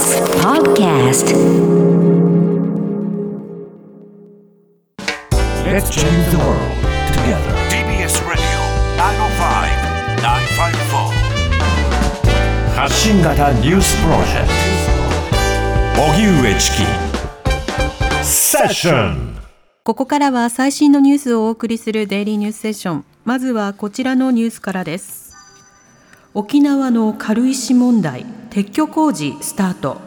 TBS Podcast Let's change the world together. TBS Radio 905-954発信型ニュースプロジェクト荻上チキセッションここからは最新のニュースをお送りするデイリーニュースセッション。まずはこちらのニュースからです。沖縄の軽石問題、撤去工事スタート。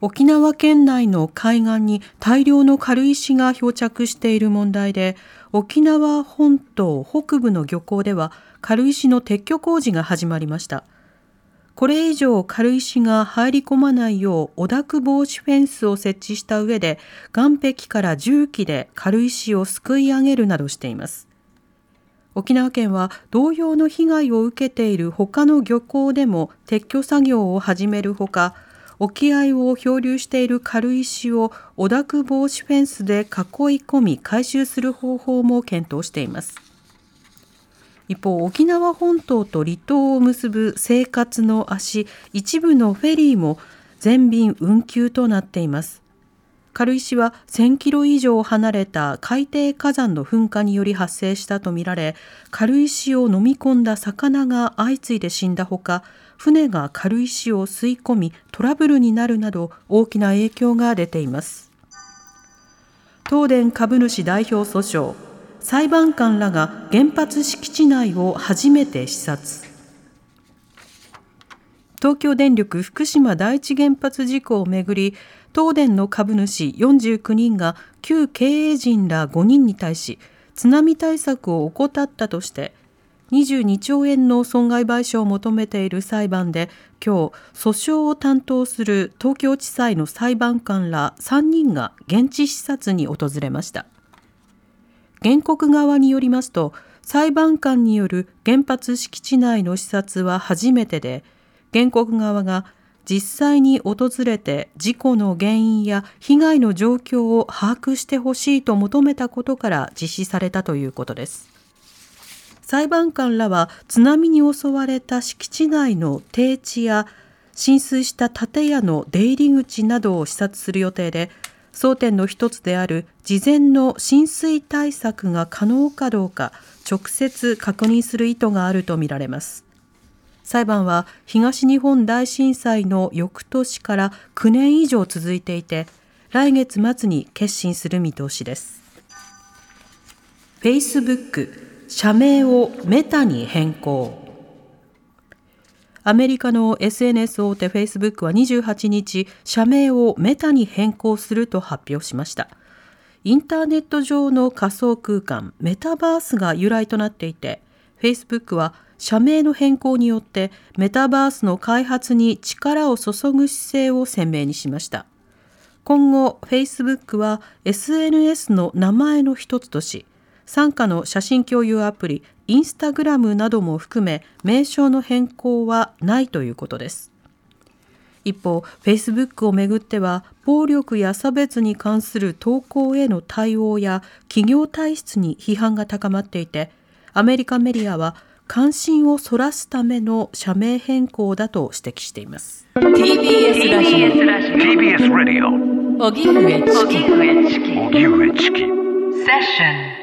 沖縄県内の海岸に大量の軽石が漂着している問題で、沖縄本島北部の漁港では軽石の撤去工事が始まりました。これ以上軽石が入り込まないよう汚濁防止フェンスを設置した上で岸壁から重機で軽石をすくい上げるなどしています。沖縄県は同様の被害を受けている他の漁港でも撤去作業を始めるほか沖合を漂流している軽石を汚濁防止フェンスで囲い込み回収する方法も検討しています。一方沖縄本島と離島を結ぶ生活の足一部のフェリーも全便運休となっています軽石は1000キロ以上離れた海底火山の噴火により発生したとみられ軽石を飲み込んだ魚が相次いで死んだほか船が軽石を吸い込みトラブルになるなど大きな影響が出ています。東電株主代表訴訟。裁判官らが原発敷地内を初めて視察。東京電力福島第一原発事故をめぐり東電の株主49人が旧経営陣ら5人に対し津波対策を怠ったとして22兆円の損害賠償を求めている裁判で今日訴訟を担当する東京地裁の裁判官ら3人が現地視察に訪れました。原告側によりますと裁判官による原発敷地内の視察は初めてで原告側が実際に訪れて事故の原因や被害の状況を把握してほしいと求めたことから実施されたということです。裁判官らは津波に襲われた敷地内の低地や浸水した建屋の出入り口などを視察する予定で争点の一つである事前の浸水対策が可能かどうか直接確認する意図があるとみられます。裁判は東日本大震災の翌年から9年以上続いていて来月末に決心する見通しです Facebook 社名をメタに変更アメリカの SNS 大手 Facebook は28日、社名をメタに変更すると発表しました。インターネット上の仮想空間、メタバースが由来となっていて、Facebook は社名の変更によってメタバースの開発に力を注ぐ姿勢を鮮明にしました。今後、Facebook は SNS の名前の一つとし、傘下の写真共有アプリインスタグラムなども含め名称の変更はないということです一方 Facebook をめぐっては暴力や差別に関する投稿への対応や企業体質に批判が高まっていてアメリカメディアは関心をそらすための社名変更だと指摘しています。TBS ラジ TBS Radio オ荻上チキ。荻上チキ。セッション